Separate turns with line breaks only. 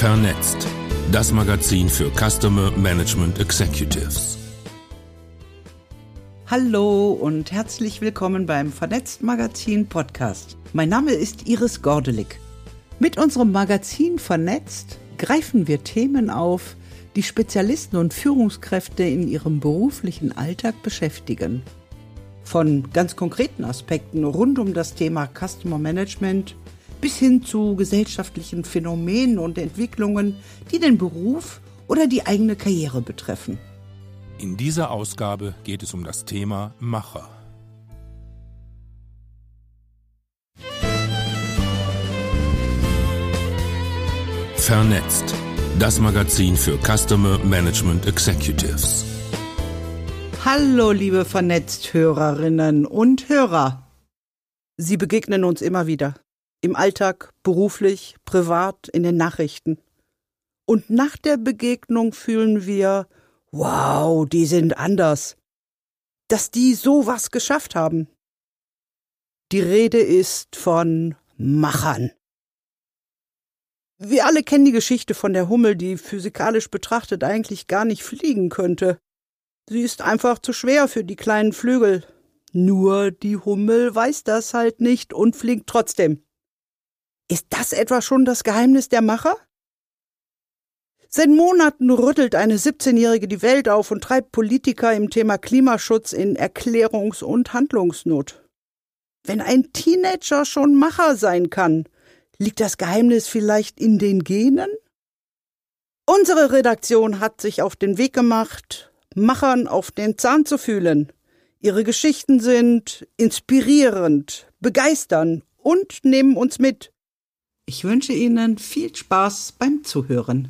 Vernetzt. Das Magazin für Customer Management Executives.
Hallo und herzlich willkommen beim Vernetzt Magazin Podcast. Mein Name ist Iris Gordelik. Mit unserem Magazin Vernetzt greifen wir Themen auf, die Spezialisten und Führungskräfte in ihrem beruflichen Alltag beschäftigen. Von ganz konkreten Aspekten rund um das Thema Customer Management bis hin zu gesellschaftlichen Phänomenen und Entwicklungen, die den Beruf oder die eigene Karriere betreffen.
In dieser Ausgabe geht es um das Thema Macher. Vernetzt. Das Magazin für Customer Management Executives.
Hallo, liebe Vernetzt-Hörerinnen und Hörer. Sie begegnen uns immer wieder. Im Alltag, beruflich, privat, in den Nachrichten. Und nach der Begegnung fühlen wir, wow, die sind anders. Dass die so was geschafft haben. Die Rede ist von Machern. Wir alle kennen die Geschichte von der Hummel, die physikalisch betrachtet eigentlich gar nicht fliegen könnte. Sie ist einfach zu schwer für die kleinen Flügel. Nur die Hummel weiß das halt nicht und fliegt trotzdem. Ist das etwa schon das Geheimnis der Macher? Seit Monaten rüttelt eine 17-Jährige die Welt auf und treibt Politiker im Thema Klimaschutz in Erklärungs- und Handlungsnot. Wenn ein Teenager schon Macher sein kann, liegt das Geheimnis vielleicht in den Genen? Unsere Redaktion hat sich auf den Weg gemacht, Machern auf den Zahn zu fühlen. Ihre Geschichten sind inspirierend, begeistern und nehmen uns mit. Ich wünsche Ihnen viel Spaß beim Zuhören.